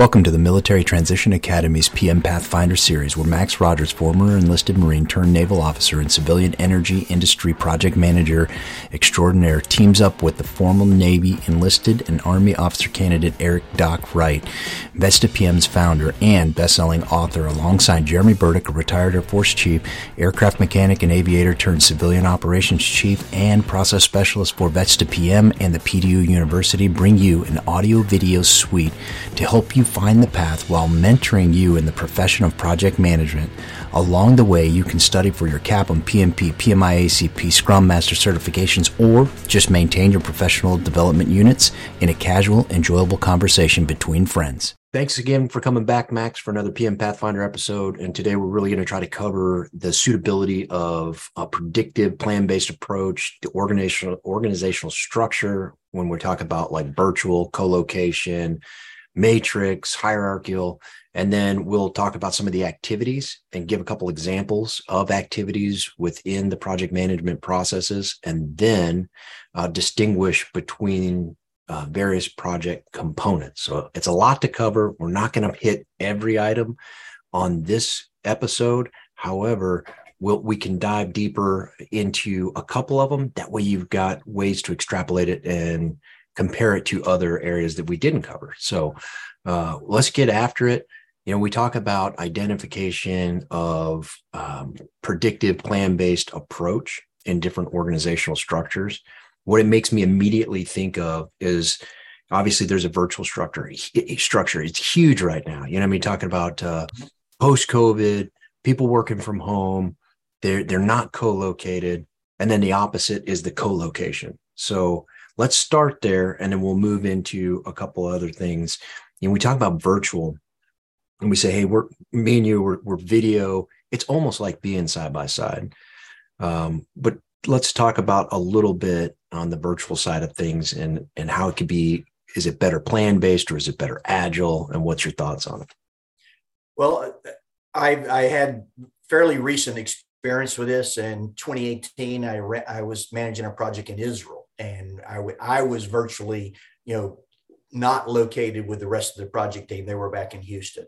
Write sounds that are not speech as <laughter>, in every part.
Welcome to the Military Transition Academy's PM Pathfinder series, where Max Rogers, former enlisted Marine turned naval officer and civilian energy industry project manager extraordinaire, teams up with the former Navy enlisted and Army officer candidate Eric Doc Wright, Vets2PM's founder and best-selling author, alongside Jeremy Burdick, a retired Air Force chief, aircraft mechanic and aviator turned civilian operations chief, and process specialist for Vets2PM and the PDU University, bring you an audio-video suite to help you find the path while mentoring you in the profession of project management. Along the way, you can study for your CAPM, PMP, PMI ACP, Scrum Master certifications, or just maintain your professional development units in a casual, enjoyable conversation between friends. Thanks again for coming back, Max, for another PM Pathfinder episode. And today we're really going to try to cover the suitability of a predictive plan based approach, the organizational organizational structure when we're talking about like virtual co-location, matrix, hierarchical, and then we'll talk about some of the activities and give a couple examples of activities within the project management processes, and then uh, distinguish between uh, various project components. So it's a lot to cover. We're not going to hit every item on this episode. However, we'll, we can dive deeper into a couple of them. That way, you've got ways to extrapolate it and compare it to other areas that we didn't cover. So uh, let's get after it. You know, we talk about identification of um, predictive plan based approach in different organizational structures. What it makes me immediately think of is obviously there's a virtual structure structure. It's huge right now. You know, I mean, talking about uh, post COVID, people working from home. They're they're not co-located, and then the opposite is the co-location. So let's start there and then we'll move into a couple other things. And we talk about virtual and we say, hey, we're me and you, we're, we're video. It's almost like being side by side. Um, but let's talk about a little bit on the virtual side of things and and how it could be. Is it better plan based or is it better agile? And what's your thoughts on it? Well, I I had fairly recent experience with this. In 2018, I re- I was managing a project in Israel and I, w- I was virtually, you know, not located with the rest of the project team. They were back in Houston.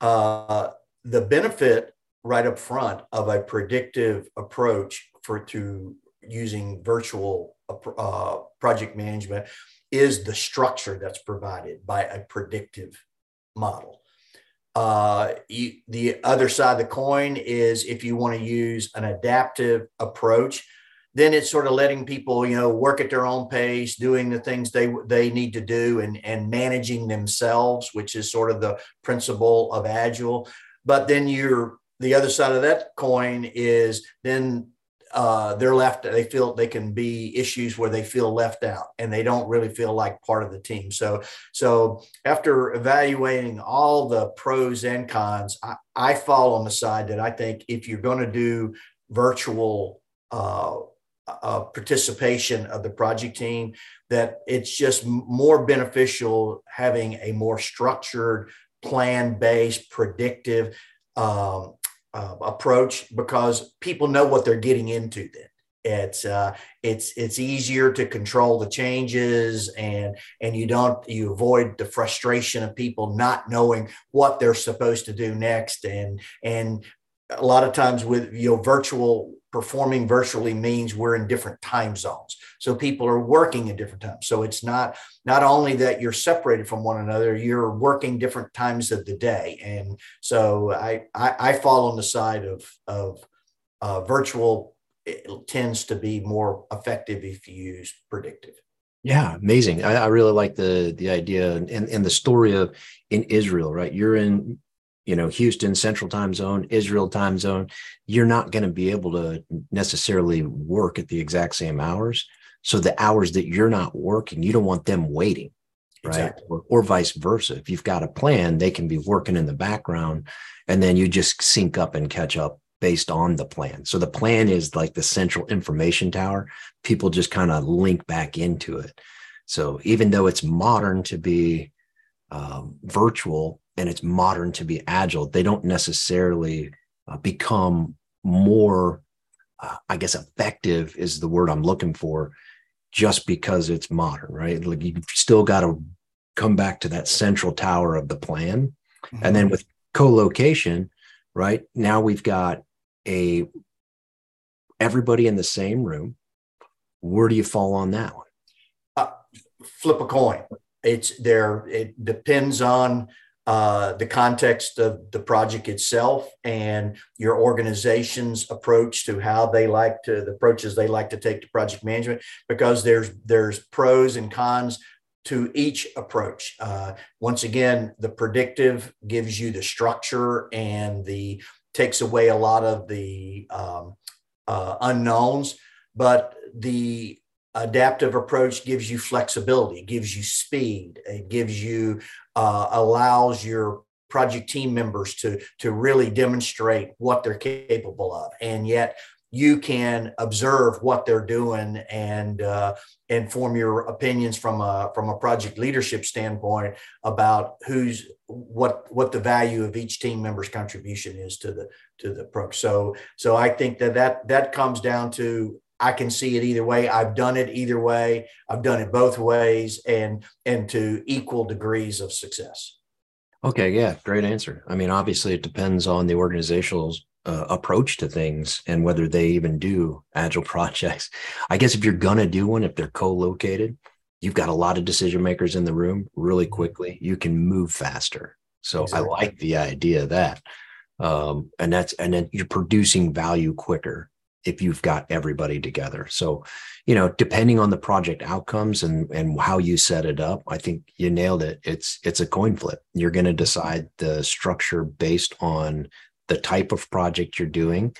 Uh, the benefit right up front of a predictive approach for to using virtual uh, project management is the structure that's provided by a predictive model. Uh, you, the other side of the coin is if you want to use an adaptive approach, then it's sort of letting people you know work at their own pace doing the things they they need to do and and managing themselves which is sort of the principle of agile. But then you're the other side of that coin is then uh, they're left they feel they can be issues where they feel left out and they don't really feel like part of the team. So so after evaluating all the pros and cons i, I fall on the side that i think if you're going to do virtual uh, uh, participation of the project team that it's just more beneficial having a more structured plan based predictive um, uh, approach because people know what they're getting into then. It's uh, it's it's easier to control the changes and and you don't you avoid the frustration of people not knowing what they're supposed to do next. And and a lot of times with you know virtual performing virtually means we're in different time zones so people are working in different times so it's not not only that you're separated from one another you're working different times of the day and so i i, I fall on the side of of uh, virtual tends to be more effective if you use predictive yeah, amazing. I, I, really like the the idea and, and the story of in Israel, right? You're in you know houston central time zone israel time zone you're not going to be able to necessarily work at the exact same hours. So the hours that you're not working you don't want them waiting right? Exactly. or, or vice versa. If you've got a plan they can be working in the background and then you just sync up and catch up based on the plan. So the plan is like the central information tower. People just kind of link back into it. So even though it's modern to be um, virtual and it's modern to be agile, they don't necessarily uh, become more, uh, I guess, effective is the word I'm looking for, just because it's modern, right? Like you still got to come back to that central tower of the plan. Mm-hmm. And then with co-location, right? Now we've got a everybody in the same room. Where do you fall on that one? Uh, flip a coin. It's there. It depends on uh, the context of the project itself and your organization's approach to how they like to the approaches they like to take to project management because there's there's pros and cons to each approach. Uh, once again the predictive gives you the structure and the takes away a lot of the um, uh, unknowns but the adaptive approach gives you flexibility gives you speed it gives you uh, allows your project team members to to really demonstrate what they're capable of. And yet you can observe what they're doing and uh, and form your opinions from a from a project leadership standpoint about who's what what the value of each team member's contribution is to the to the pro. So so i think that that that comes down to I can see it either way. I've done it either way. I've done it both ways and and to equal degrees of success. Okay, yeah, great answer. I mean, obviously it depends on the organizational uh, approach to things and whether they even do agile <laughs> projects. I guess if you're going to do one if they're co-located, you've got a lot of decision makers in the room really mm-hmm. quickly. You can move faster. So exactly. I like the idea of that. Um, and that's and then you're producing value quicker if you've got everybody together. So, you know, depending on the project outcomes and and how you set it up, I think you nailed it. It's it's a coin flip. You're going to decide the structure based on the type of project you're doing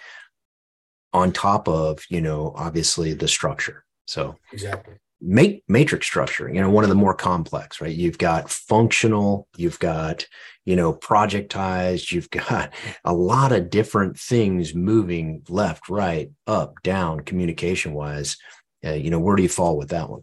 on top of, you know, obviously the structure. So, exactly matrix structure you know one of the more complex right? You've got functional you've got you know projectized you've got <laughs> a lot of different things moving left right up down communication wise uh, you know where do you fall with that one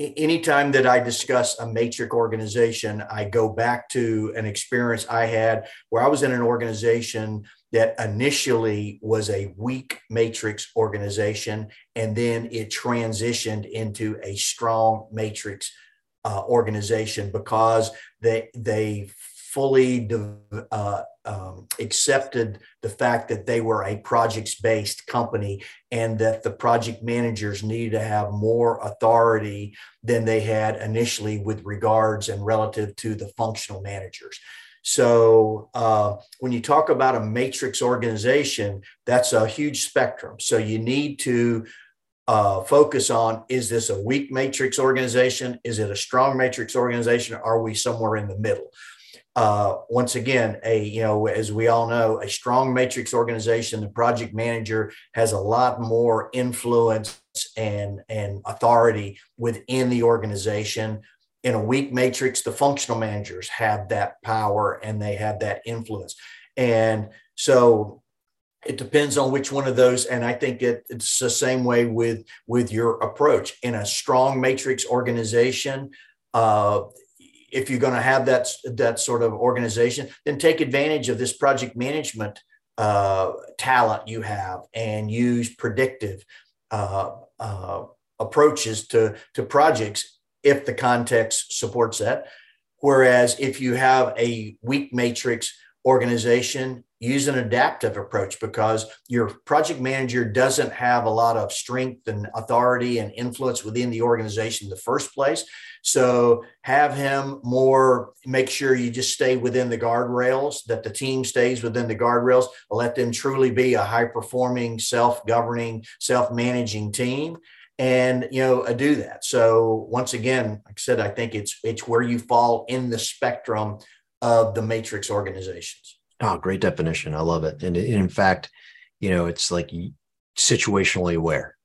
anytime that I discuss a matrix organization, I go back to an experience I had where I was in an organization that initially was a weak matrix organization, and then it transitioned into a strong matrix uh, organization because they they fully uh, um, accepted the fact that they were a projects based company and that the project managers needed to have more authority than they had initially with regards and relative to the functional managers. So uh, when you talk about a matrix organization, that's a huge spectrum. So you need to uh, focus on is this a weak matrix organization? Is it a strong matrix organization? Are we somewhere in the middle? Uh, once again, a you know, as we all know, a strong matrix organization, the project manager has a lot more influence and and authority within the organization in a weak matrix, the functional managers have that power and they have that influence. And so it depends on which one of those. And I think it, it's the same way with, with your approach. In a strong matrix organization, uh, if you're going to have that, that sort of organization, then take advantage of this project management uh, talent you have and use predictive uh, uh approaches to, to projects if the context supports that. Whereas if you have a weak matrix organization, use an adaptive approach because your project manager doesn't have a lot of strength and authority and influence within the organization in the first place. So have him more make sure you just stay within the guardrails, that the team stays within the guardrails, let them truly be a high performing, self governing, self managing team and you know I do that. So once again, like I said, I think it's it's where you fall in the spectrum of the matrix organizations. Oh, great definition. I love it. And in fact, you know, it's like situationally aware.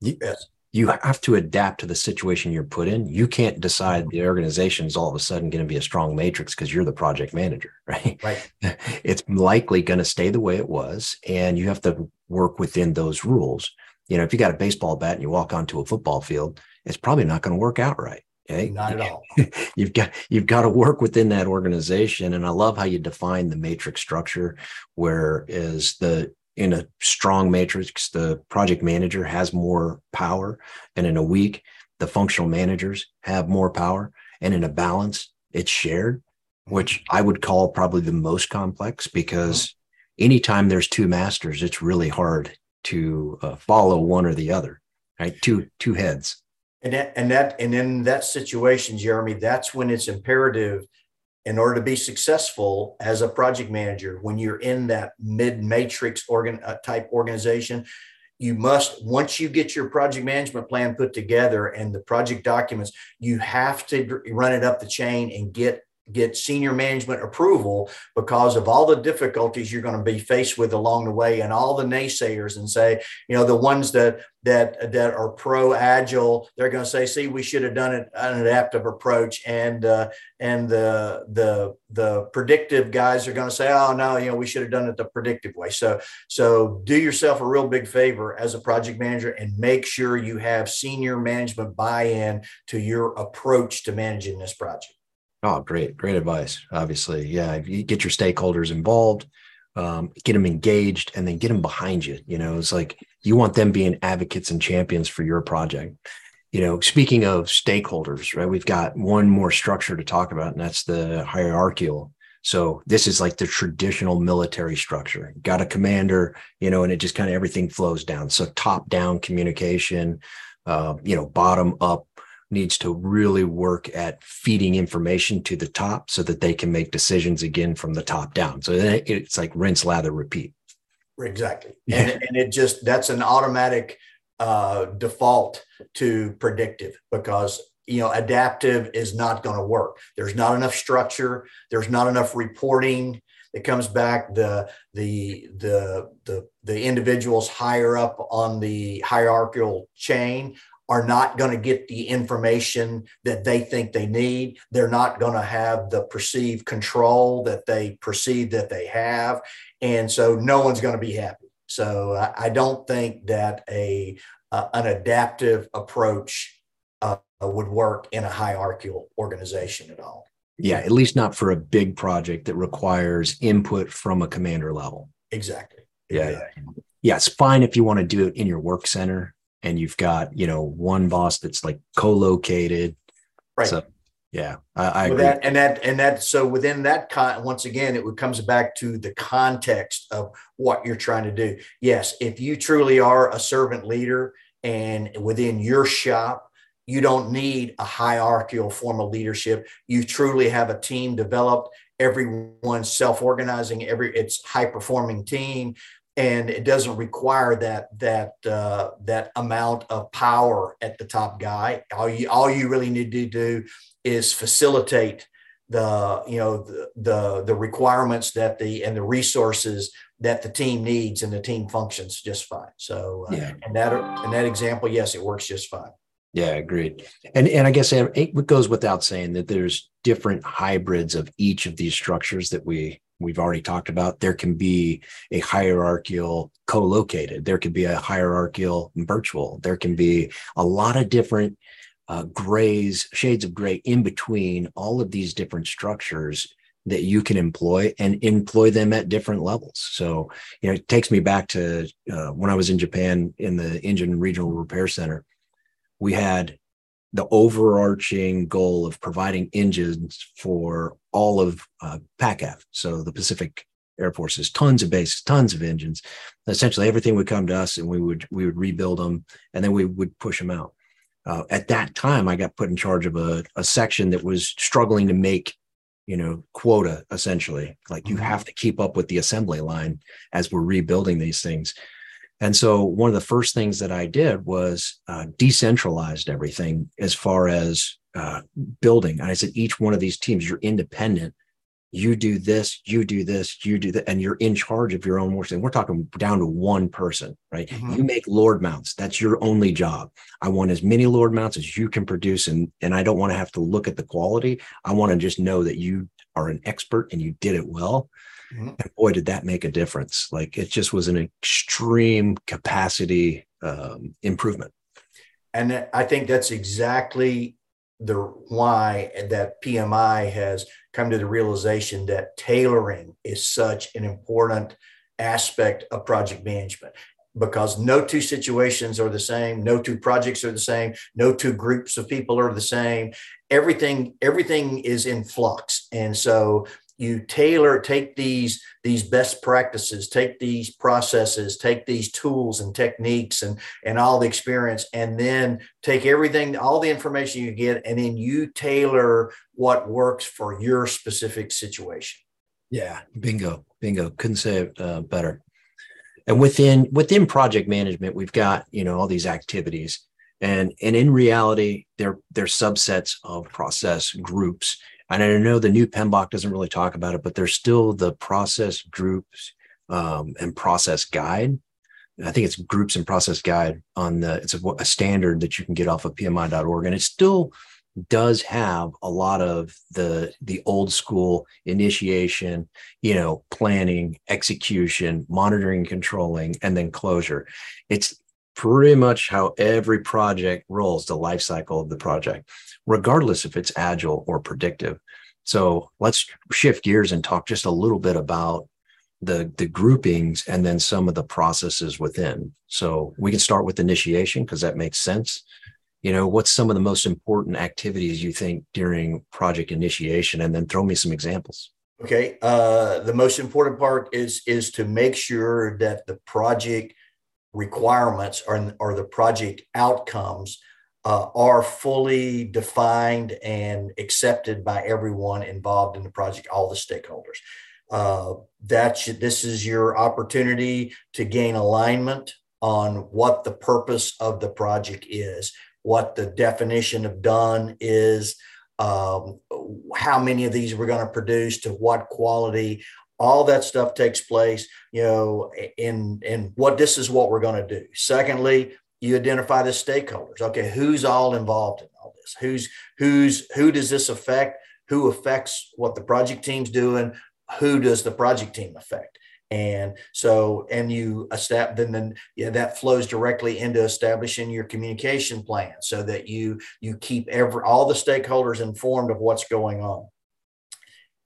Yes. You have to adapt to the situation you're put in. You can't decide mm-hmm. the organization is all of a sudden going to be a strong matrix because you're the project manager, <laughs> right? Right. <laughs> It's likely going to stay the way it was, and you have to work within those rules you know, if you got a baseball bat and you walk onto a football field, it's probably not going to work out right. Okay? Not at all. <laughs> you've got you've got to work within that organization. And I love how you define the matrix structure, where is the in a strong matrix, the project manager has more power, and in a weak, the functional managers have more power. and in a balance, it's shared, which I would call probably the most complex because mm-hmm. anytime there's two masters, it's really hard to uh, follow one or the other, right? Two two heads. And that, and that and in that situation, Jeremy, that's when it's imperative in order to be successful as a project manager when you're in that mid matrix organ uh, type organization you must once you get your project management plan put together and the project documents you have to run it up the chain and get get senior management approval because of all the difficulties you're going to be faced with along the way and all the naysayers and say you know the ones that that that are pro agile they're going to say see we should have done it an adaptive approach and uh, and the the the predictive guys are going to say oh no you know we should have done it the predictive way. So so do yourself a real big favor as a project manager and make sure you have senior management buy-in to your approach to managing this project Oh, great, great advice. Obviously, yeah, you get your stakeholders involved, um, get them engaged, and then get them behind you. You know, it's like you want them being advocates and champions for your project. You know, speaking of stakeholders, right? We've got one more structure to talk about, and that's the hierarchical. So this is like the traditional military structure. Got a commander, you know, and it just kind of everything flows down. So top down communication, uh, you know, bottom up needs to really work at feeding information to the top so that they can make decisions again from the top down. So it's like rinse, lather, repeat. Exactly. Yeah. And, and it just, that's an automatic uh, default to predictive because you know adaptive is not going to work there's not enough structure there's not enough reporting it comes back the the the the, the individuals higher up on the hierarchical chain are not going to get the information that they think they need. They're not going to have the perceived control that they perceive that they have. And so no one's going to be happy. So I, I don't think that a uh, an adaptive approach uh, would work in a hierarchical organization at all. Yeah, at least not for a big project that requires input from a commander level. Exactly. Yeah. Exactly. Yeah, it's fine if you want to do it in your work center and you've got you know one boss that's like co-located. Right. So yeah i, I agree. That, and that and that so within that con once again it comes back to the context of what you're trying to do. Yes if you truly are a servant leader and within your shop you don't need a hierarchical form of leadership. You truly have a team developed. Everyone's self-organizing. Every it's high performing team and it doesn't require that that uh, that amount of power at the top guy. All you all you really need to do is facilitate the you know the the, the requirements that the and the resources that the team needs, and the team functions just fine. So uh, yeah, and that in that example, yes, it works just fine. Yeah, agreed. And and I guess it goes without saying that there's different hybrids of each of these structures that we we've already talked about. There can be a hierarchical co-located. There can be a hierarchical virtual. There can be a lot of different uh, grays, shades of gray in between all of these different structures that you can employ and employ them at different levels. So, you know, it takes me back to uh, when I was in Japan in the Engine Regional Repair Center. We had the overarching goal of providing engines for all of uh, PACAF. So the Pacific Air Force has tons of bases, tons of engines. Essentially, everything would come to us, and we would we would rebuild them, and then we would push them out. Uh, at that time, I got put in charge of a, a section that was struggling to make, you know, quota essentially. Like you mm-hmm. have to keep up with the assembly line as we're rebuilding these things. And so one of the first things that I did was uh, decentralized everything as far as uh, building. And I said, each one of these teams, you're independent. You do this, you do this, you do that, and you're in charge of your own work. And we're talking down to one person, right? Mm-hmm. You make Lord mounts. That's your only job. I want as many Lord mounts as you can produce, and and I don't want to have to look at the quality. I want to just know that you are an expert and you did it well Mm-hmm. And boy, did that make a difference. Like it just was an extreme capacity um, improvement. And I think that's exactly the why that PMI has come to the realization that tailoring is such an important aspect of project management because no two situations are the same, no two projects are the same, no two groups of people are the same. everything everything is in flux and so you tailor take these these best practices take these processes take these tools and techniques and and all the experience and then take everything all the information you get and then you tailor what works for your specific situation. Yeah bingo bingo. Couldn't say it uh, better. And within within project management we've got you know all these activities. And and in reality they're they're subsets of process groups and I know the new PMBOK doesn't really talk about it, but there's still the process groups um, and process guide. I think it's groups and process guide on the, it's a, a standard that you can get off of PMI.org. And it still does have a lot of the the old school initiation you know planning execution monitoring controlling and then closure it's pretty much how every project rolls the life cycle of the project regardless if it's agile or predictive. So let's shift gears and talk just a little bit about the the groupings and then some of the processes within. So we can start with initiation because that makes sense. You know, what's some of the most important activities you think during project initiation, and then throw me some examples. Okay, uh, the most important part is is to make sure that the project requirements are, or the project outcomes uh, are fully defined and accepted by everyone involved in the project, all the stakeholders. Uh, that should, this is your opportunity to gain alignment on what the purpose of the project is, what the definition of done is, um, how many of these we're going to produce, to what quality. All that stuff takes place, you know, in in what this is what we're going to do. Secondly, you identify the stakeholders. Okay, who's all involved in all this? Who's who's who does this affect? Who affects what the project team's doing? Who does the project team affect? And so, and you establish, then, then yeah, that flows directly into establishing your communication plan so that you you keep every all the stakeholders informed of what's going on.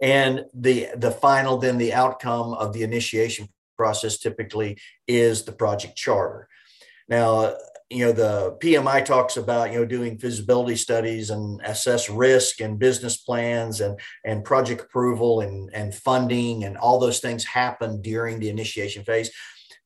And the the final, then the outcome of the initiation process typically is the project charter. Now, you know, the PMI talks about, you know, doing feasibility studies and assess risk and business plans and, and project approval and, and funding and all those things happen during the initiation phase.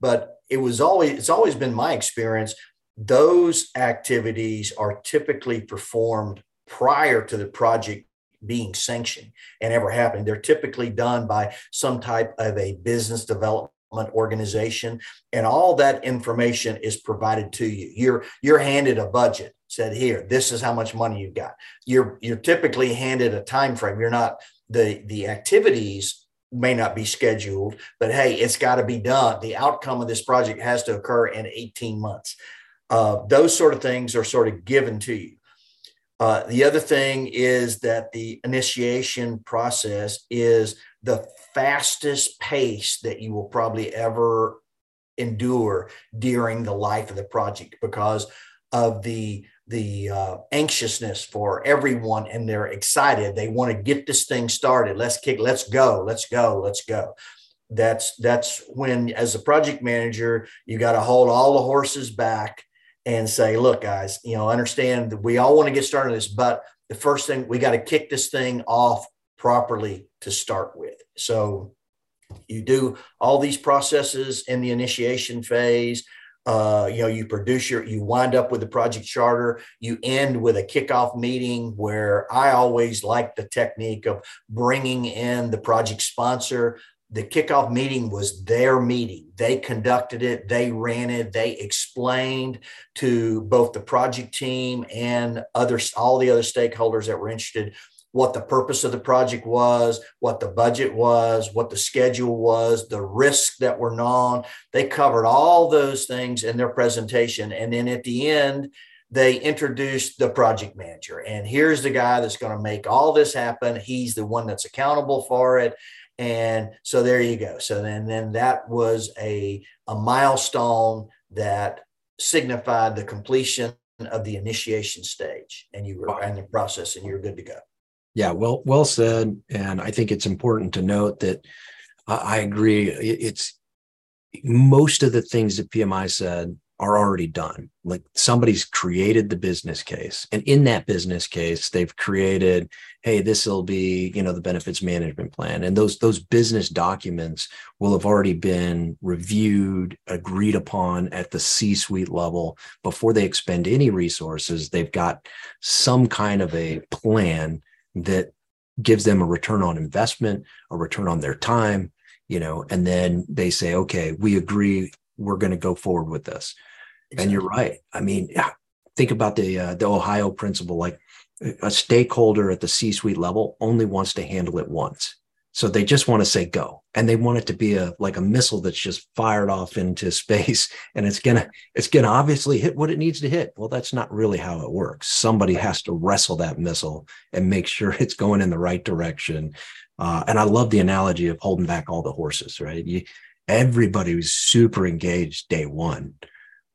But it was always, it's always been my experience, those activities are typically performed prior to the project being sanctioned and ever happening. They're typically done by some type of a business development organization and all that information is provided to you. You're you're handed a budget said here this is how much money you've got. You're you're typically handed a time frame. You're not the the activities may not be scheduled but hey it's got to be done. The outcome of this project has to occur in 18 months. Uh, those sort of things are sort of given to you. Uh, the other thing is that the initiation process is the fastest pace that you will probably ever endure during the life of the project because of the the uh, anxiousness for everyone and they're excited. They want to get this thing started. Let's kick let's go let's go let's go. That's that's when as a project manager you got to hold all the horses back and say look guys you know understand that we all want to get started on this but the first thing we got to kick this thing off properly to start with so you do all these processes in the initiation phase. Uh, you know, you produce your, you wind up with the project charter. You end with a kickoff meeting where I always like the technique of bringing in the project sponsor. The kickoff meeting was their meeting. They conducted it, they ran it, they explained to both the project team and others, all the other stakeholders that were interested what the purpose of the project was, what the budget was, what the schedule was, the risks that were known. They covered all those things in their presentation. And then at the end, they introduced the project manager. And here's the guy that's going to make all this happen. He's the one that's accountable for it. And so there you go. So then, then that was a, a milestone that signified the completion of the initiation stage and you were in the process and you're good to go. Yeah, well, well said. And I think it's important to note that uh, I agree. It's most of the things that PMI said are already done. Like somebody's created the business case. And in that business case, they've created, hey, this will be, you know, the benefits management plan. And those those business documents will have already been reviewed, agreed upon at the C-suite level before they expend any resources. They've got some kind of a plan that gives them a return on investment, a return on their time, you know, and then they say, okay, we agree we're going to go forward with this. Exactly. And you're right. I mean, think about the uh, the Ohio principle. Like a stakeholder at the C-suite level only wants to handle it once, so they just want to say go, and they want it to be a like a missile that's just fired off into <laughs> space, and it's gonna it's gonna obviously hit what it needs to hit. Well, that's not really how it works. Somebody has to wrestle that missile and make sure <laughs> it's going in the right direction. Uh, and I love the analogy of holding back all the horses. Right, you, everybody was super engaged day one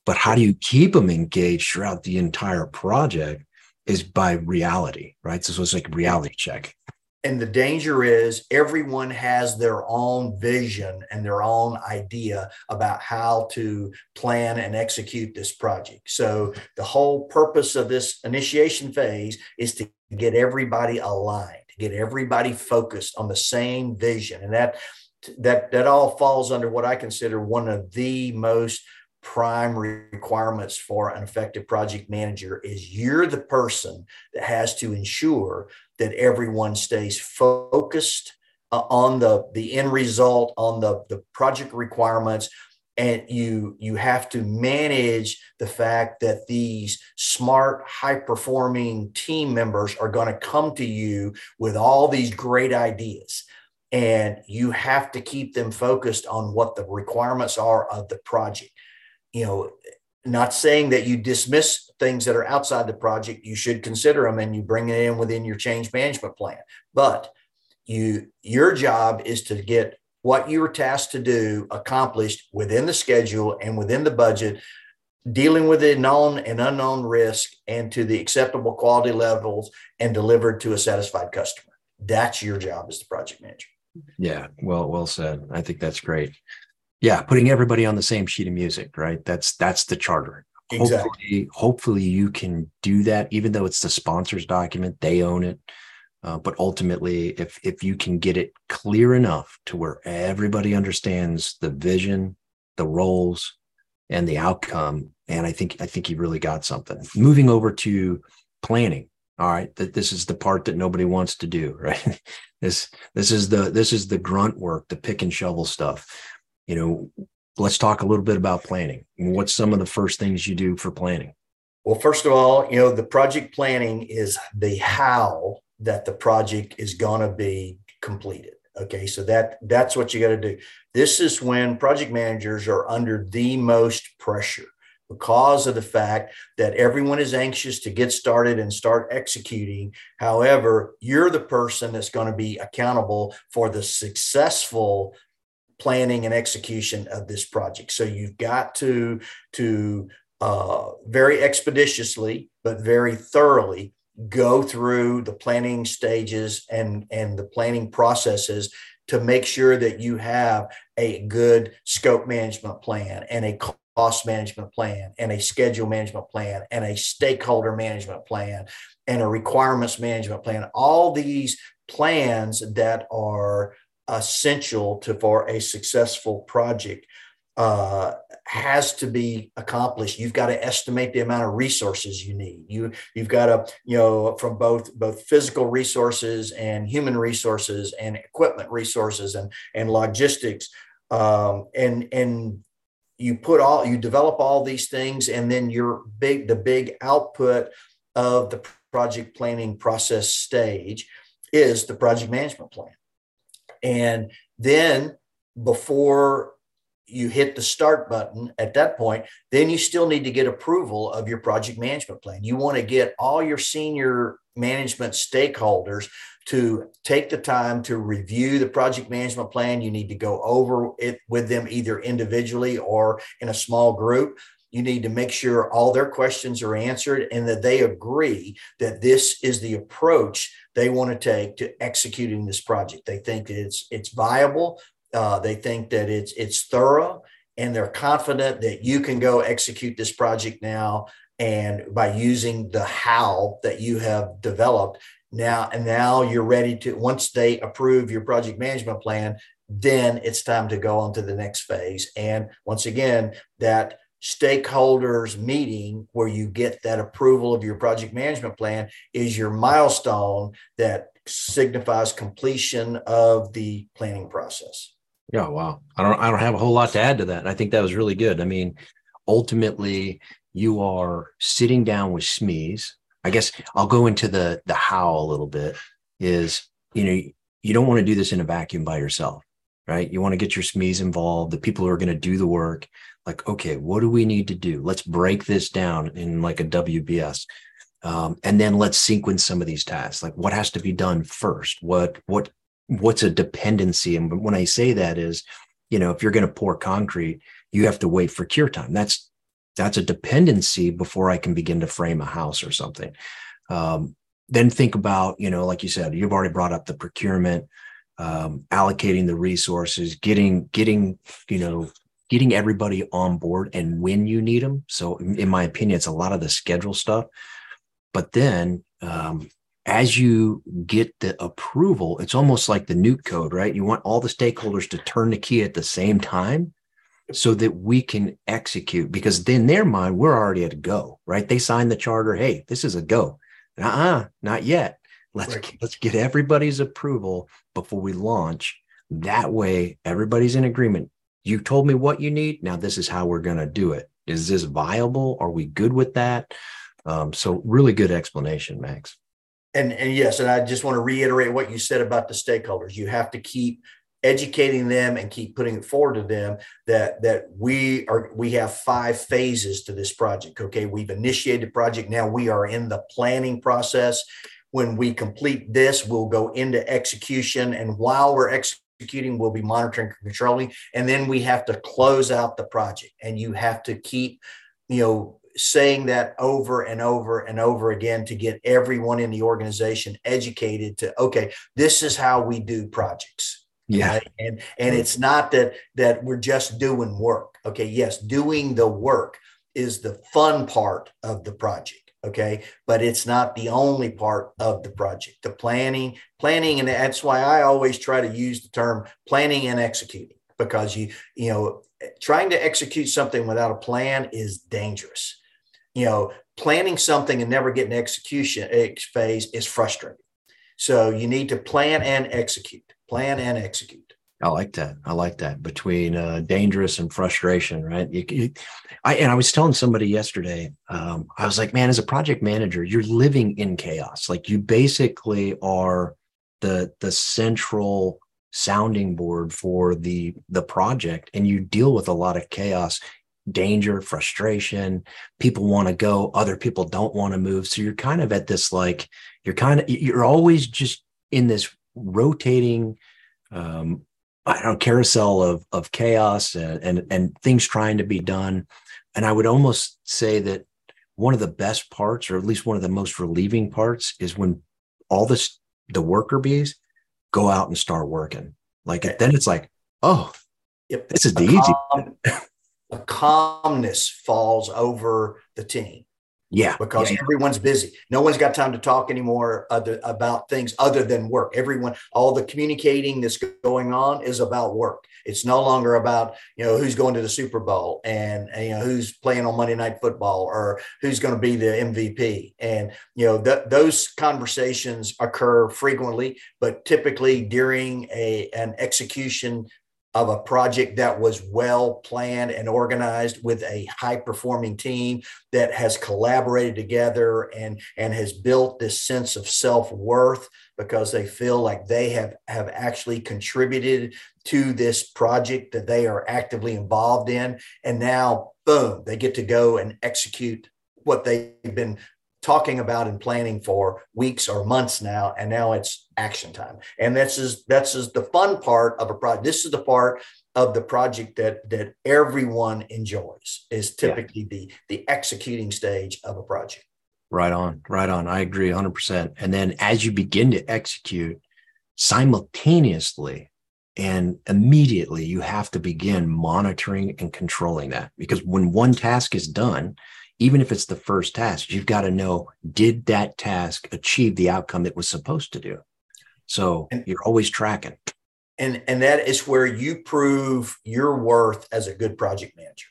but how do you keep them engaged throughout the entire project is by reality, right? So it's like reality check. And the danger is everyone has their own vision and their own idea about how to plan and execute this project. So the whole purpose of this initiation phase is to get everybody aligned, get everybody focused on the same vision. And that that that all falls under what I consider one of the most prime requirements for an effective project manager is you're the person that has to ensure that everyone stays focused uh, on the the end result on the the project requirements. And you you have to manage the fact that these smart high performing team members are going to come to you with all these great ideas. And you have to keep them focused on what the requirements are of the project. You know, not saying that you dismiss things that are outside the project. You should consider them and you bring it in within your change management plan. But you, your job is to get what you were tasked to do accomplished within the schedule and within the budget, dealing with the known and unknown risk and to the acceptable quality levels and delivered to a satisfied customer. That's your job as the project manager. Yeah, well, well said. I think that's great yeah putting everybody on the same sheet of music right? That's that's the charter. Exactly. hopefully hopefully you can do that even though it's the sponsors document they own it. Uh, but ultimately if if you can get it clear enough to where everybody understands the vision the roles and the outcome and i think i think you really got something. Moving over to planning all right? That this is the part that nobody wants to do <laughs> right? This this is the this is the grunt work the pick and shovel stuff you know, let's talk a little bit about planning. What's some of the first things you do for planning? Well, first of all, you know, the project planning is the how that the project is going to be completed. Okay, so that that's what you got to do. This is when project managers are under the most pressure because of the fact that everyone is anxious to get started and start executing. However, you're the person that's going to be accountable for the successful planning and execution of this project. So you've got to to uh, very expeditiously but very thoroughly go through the planning stages and and the planning processes to make sure that you have a good scope management plan and a cost management plan and a schedule management plan and a stakeholder management plan and a requirements management plan all these plans that are essential to for a successful project uh, has to be accomplished. You've got to estimate the amount of resources you need. You you've got to you know from both both physical resources and human resources and equipment resources and and logistics um, and and you put all you develop all these things and then your big the big output of the project planning process stage is the project management plan and then before you hit the start button at that point, then you still need to get approval of your project management plan. You want to get all your senior management stakeholders to take the time to review the project management plan. You need to go over it with them either individually or in a small group. You need to make sure all their questions are answered and that they agree that this is the approach they want to take to executing this project. They think it's it's viable. Uh, they think that it's it's thorough and they're confident that you can go execute this project now and by using the how that you have developed now and now you're ready to once they approve your project management plan then it's time to go on to the next phase and once again that stakeholders meeting where you get that approval of your project management plan is your milestone that signifies completion of the planning process yeah wow i don't i don't have a whole lot to add to that i think that was really good i mean ultimately you are sitting down with SMEs. I guess I'll go into the the how a little bit. Is you know you don't want to do this in a vacuum by yourself, right? You want to get your SMEs involved, the people who are going to do the work. Like, okay, what do we need to do? Let's break this down in like a WBS, um, and then let's sequence some of these tasks. Like, what has to be done first? What what what's a dependency? And when I say that is, you know, if you're going to pour concrete, you have to wait for cure time. That's that's a dependency before I can begin to frame a house or something. Um, then think about, you know, like you said, you've already brought up the procurement, um, allocating the resources, getting, getting, you know, getting everybody on board and when you need them. So, in my opinion, it's a lot of the schedule stuff. But then, um, as you get the approval, it's almost like the nuke code, right? You want all the stakeholders to turn the key at the same time so that we can execute because in their mind we're already at a go right they signed the charter hey this is a go uh-uh not yet let's right. let's get everybody's approval before we launch that way everybody's in agreement you told me what you need. Now this is how we're going to do it. Is this viable? Are we good with that? Um, so really good explanation max. And and yes and i just want to reiterate what you said about the stakeholders. You have to keep educating them and keep putting it forward to them that that we are we have five phases to this project okay? We've initiated the project. Now we are in the planning process. When we complete this we'll go into execution. And while we're executing we'll be monitoring and controlling and then we have to close out the project and you have to keep you know saying that over and over and over again to get everyone in the organization educated to okay this is how we do projects yeah. Right? And and it's not that that we're just doing work. Okay. Yes, doing the work is the fun part of the project. Okay. But it's not the only part of the project. The planning, planning, and that's why I always try to use the term planning and executing because you, you know, trying to execute something without a plan is dangerous. You know, planning something and never getting execution phase is frustrating. So you need to plan and execute plan and execute. I like that. I like that between uh, dangerous and frustration, right? You, you, I and I was telling somebody yesterday. Um, I was like, man, as a project manager, you're living in chaos. Like you basically are the the central sounding board for the the project, and you deal with a lot of chaos, danger, frustration. People want to go, other people don't want to move. So you're kind of at this like you're kind of you're always just in this rotating um, I don't know, carousel of of chaos and, and and things trying to be done. And I would almost say that one of the best parts, or at least one of the most relieving parts, is when all this the worker bees go out and start working. Like then it's like, oh, yep. this is the easy. A calmness falls over the team. Yeah. Because yeah, everyone's busy. No one's got time to talk anymore other, about things other than work. Everyone, all the communicating that's going on is about work. It's no longer about, you know, who's going to the Super Bowl and, and you know, who's playing on Monday Night Football or who's going to be the MVP. And, you know, th- those conversations occur frequently, but typically during a, an execution of a project that was well planned and organized with a high performing team that has collaborated together and and has built this sense of self-worth because they feel like they have have actually contributed to this project that they are actively involved in. And now boom they get to go and execute what they've been talking about and planning for weeks or months now and now it's action time. And this is that's is the fun part of a project this is the part of the project that that everyone enjoys is typically yeah. the the executing stage of a project. Right on right on. I agree 100% and then as you begin to execute simultaneously And immediately you have to begin monitoring and controlling that. Because when one task is done, even if it's the first task, you've got to know did that task achieve the outcome it was supposed to do? So and, you're always tracking. And and that is where you prove your worth as a good project manager.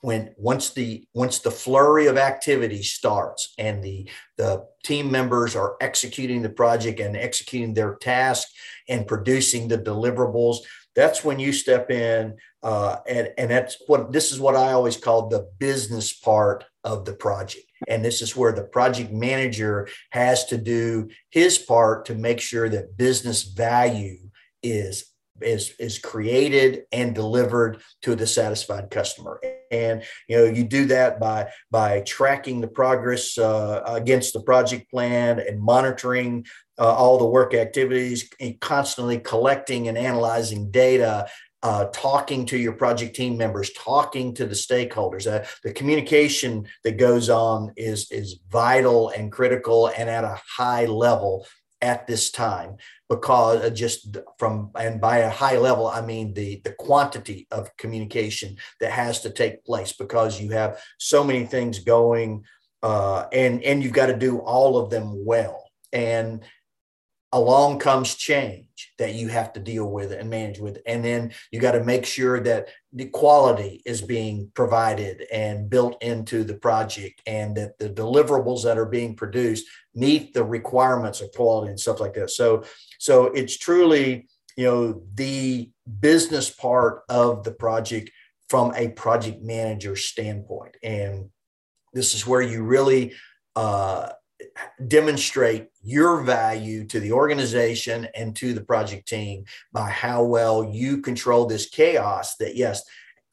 When once the once the flurry of activity starts and the the team members are executing the project and executing their task and producing the deliverables, that's when you step in uh, and and that's what this is what I always call the business part of the project. And this is where the project manager has to do his part to make sure that business value is is is created and delivered to the satisfied customer. And you know you do that by by tracking the progress uh, against the project plan and monitoring uh, all the work activities and constantly collecting and analyzing data uh, talking to your project team members, talking to the stakeholders. Uh, the communication that goes on is, is vital and critical and at a high level at this time because just from and by a high level i mean the the quantity of communication that has to take place because you have so many things going uh, and and you've got to do all of them well and along comes change that you have to deal with and manage with. And then you got to make sure that the quality is being provided and built into the project and that the deliverables that are being produced meet the requirements of quality and stuff like that. So so it's truly you know the business part of the project from a project manager standpoint. And this is where you really uh, demonstrate your value to the organization and to the project team by how well you control this chaos that yes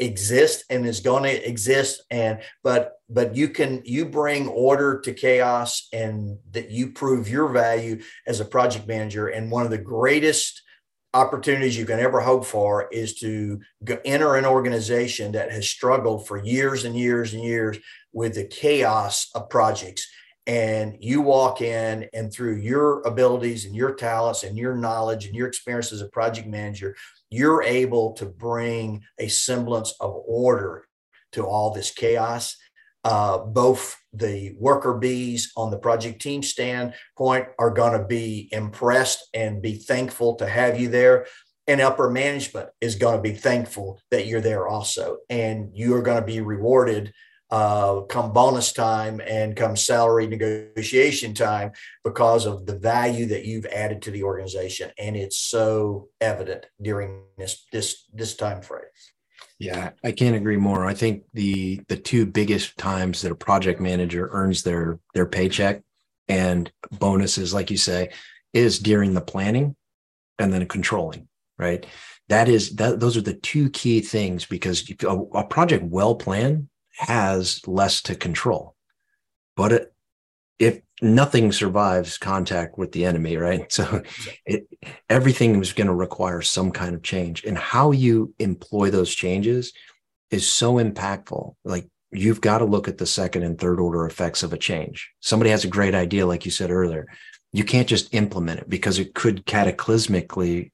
exists and is going to exist. And but but you can you bring order to chaos and that you prove your value as a project manager. And one of the greatest opportunities you can ever hope for is to enter an organization that has struggled for years and years and years with the chaos of projects and you walk in and through your abilities and your talents and your knowledge and your experience as a project manager you're able to bring a semblance of order to all this chaos uh, both the worker bees on the project team standpoint are going to be impressed and be thankful to have you there and upper management is going to be thankful that you're there also and you are going to be rewarded uh, come bonus time and come salary negotiation time because of the value that you've added to the organization. And it's so evident during this this this time frame. Yeah i can't agree more. I think the the two biggest times that a project manager earns their their paycheck and bonuses like you say is during the planning and then controlling right? That is that those are the two key things because a, a project well planned has less to control. But it, if nothing survives contact with the enemy, right? <laughs> So it, everything is going to require some kind of change. And how you employ those changes is so impactful. Like you've got to look at the second and third order effects of a change. Somebody has a great idea, like you said earlier. You can't just implement it because it could cataclysmically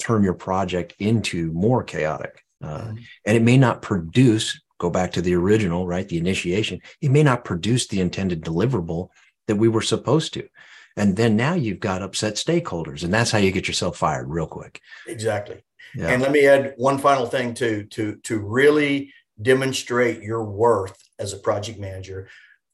turn your project into more chaotic. Uh, mm-hmm. and it may not produce go back to the original, right? The initiation, it may not produce the intended deliverable that we were supposed to. And then now you've got upset stakeholders, and that's how you get yourself fired real quick. Exactly. Yeah. And let me add one final thing to to to really demonstrate your worth as a project manager.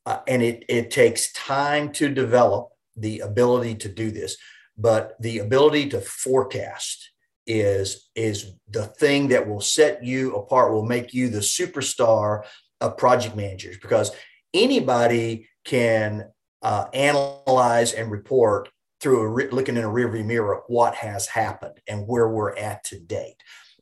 Uh, and it it takes time to develop the ability to do this, but the ability to forecast is is the thing that will set you apart will make you the superstar of project managers because anybody can uh, analyze and report through a re- looking in a rearview mirror what has happened and where we're at to date.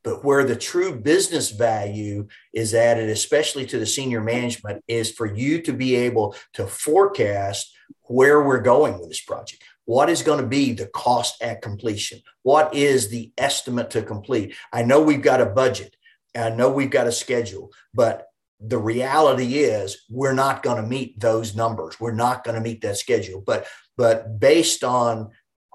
But where the true business value is added especially to the senior management is for you to be able to forecast where we're going with this project what is going to be the cost at completion? What is the estimate to complete? I know we've got a budget. I know we've got a schedule, but the reality is we're not going to meet those numbers. We're not going to meet that schedule. But but based on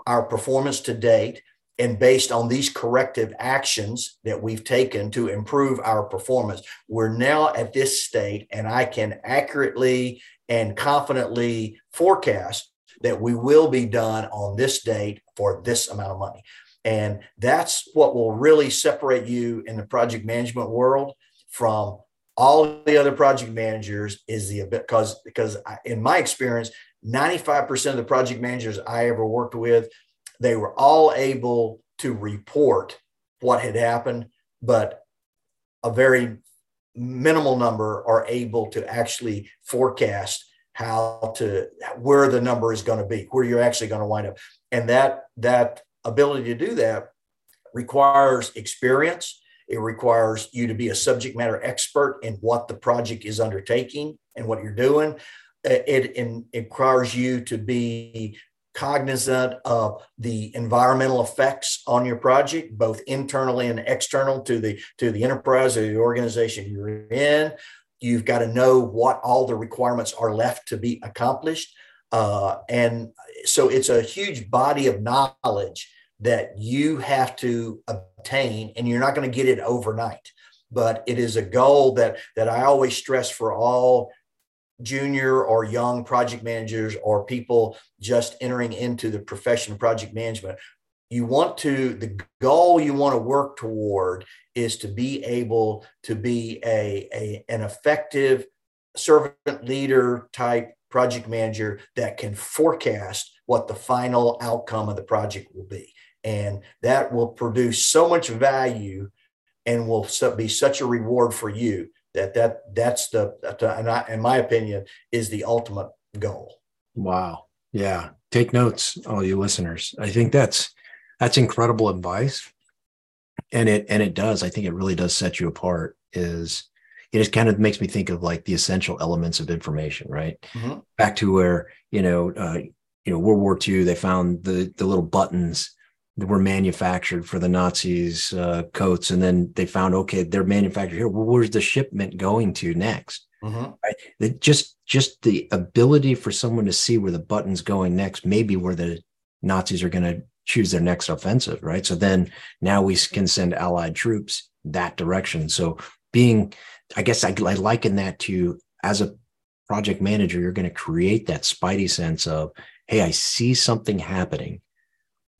our performance to date and based on these corrective actions that we've taken to improve our performance, we're now at this state, and I can accurately and confidently forecast that we will be done on this date for this amount of money. And that's what will really separate you in the project management world from all the other project managers is the because because in my experience 95% of the project managers I ever worked with they were all able to report what had happened but a very minimal number are able to actually forecast how to where the number is going to be where you're actually going to wind up. And that that ability to do that requires experience. It requires you to be a subject matter expert in what the project is undertaking and what you're doing. Uh, it, it, it requires you to be cognizant of the environmental effects on your project both internally and external to the to the enterprise or the organization you're in you've got to know what all the requirements are left to be accomplished uh, and so it's a huge body of knowledge that you have to obtain and you're not going to get it overnight. But it is a goal that that i always stress for all junior or young project managers or people just entering into the profession of project management you want to the goal you want to work toward is to be able to be a, a an effective servant leader type project manager that can forecast what the final outcome of the project will be. And that will produce so much value and will be such a reward for you that that that's the and I, in my opinion is the ultimate goal. Wow. Yeah. Take notes all you listeners. I think that's that's incredible advice and it and it does i think it really does set you apart is it just kind of makes me think of like the essential elements of information right mm-hmm. back to where you know uh, you know world war ii they found the the little buttons that were manufactured for the Nazis uh, coats, and then they found okay, they're manufactured here. Well, where's the shipment going to next? Mm-hmm. Right? just just the ability for someone to see where the button's going next, maybe where the Nazis are going to choose their next offensive, right? So then now we can send Allied troops that direction. So being, I guess I, I liken that to as a project manager, you're going to create that spidey sense of, hey, I see something happening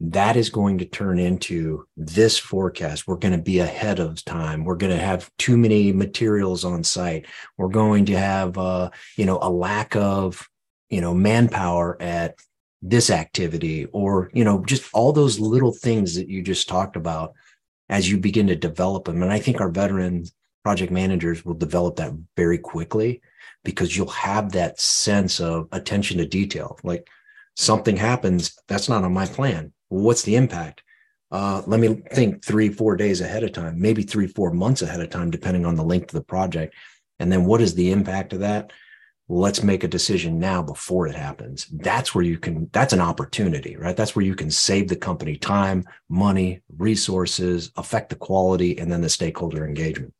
that is going to turn into this forecast. We're going to be ahead of time. We're going to have too many materials on site. We're going to have, uh, you know, a lack of, you know, manpower at this activity, or you know, just all those little things that you just talked about as you begin to develop them. And I think our veteran project managers will develop that very quickly because you'll have that sense of attention to detail. Like something happens, that's not on my plan what's the impact? Uh, let me think three, four days ahead of time, maybe three, four months ahead of time, depending on the length of the project. And then what is the impact of that? Let's make a decision now before it happens. That's where you can, that's an opportunity, right? That's where you can save the company time, money, resources, affect the quality, and then the stakeholder engagement.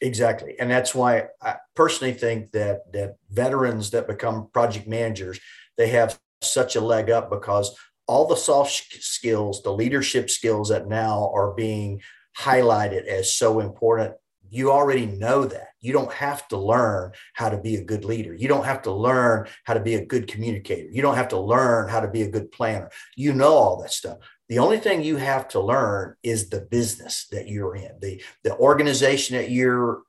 Exactly. And that's why I personally think that that veterans that become project managers, they have such a leg up because all the soft skills, the leadership skills that now are being highlighted as so important, you already know that. You don't have to learn how to be a good leader. You don't have to learn how to be a good communicator. You don't have to learn how to be a good planner. You know all that stuff. The only thing you have to learn is the business that you're in, the, the organization that you're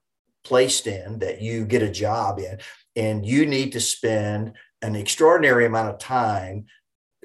placed in, that you get a job in. And you need to spend an extraordinary amount of time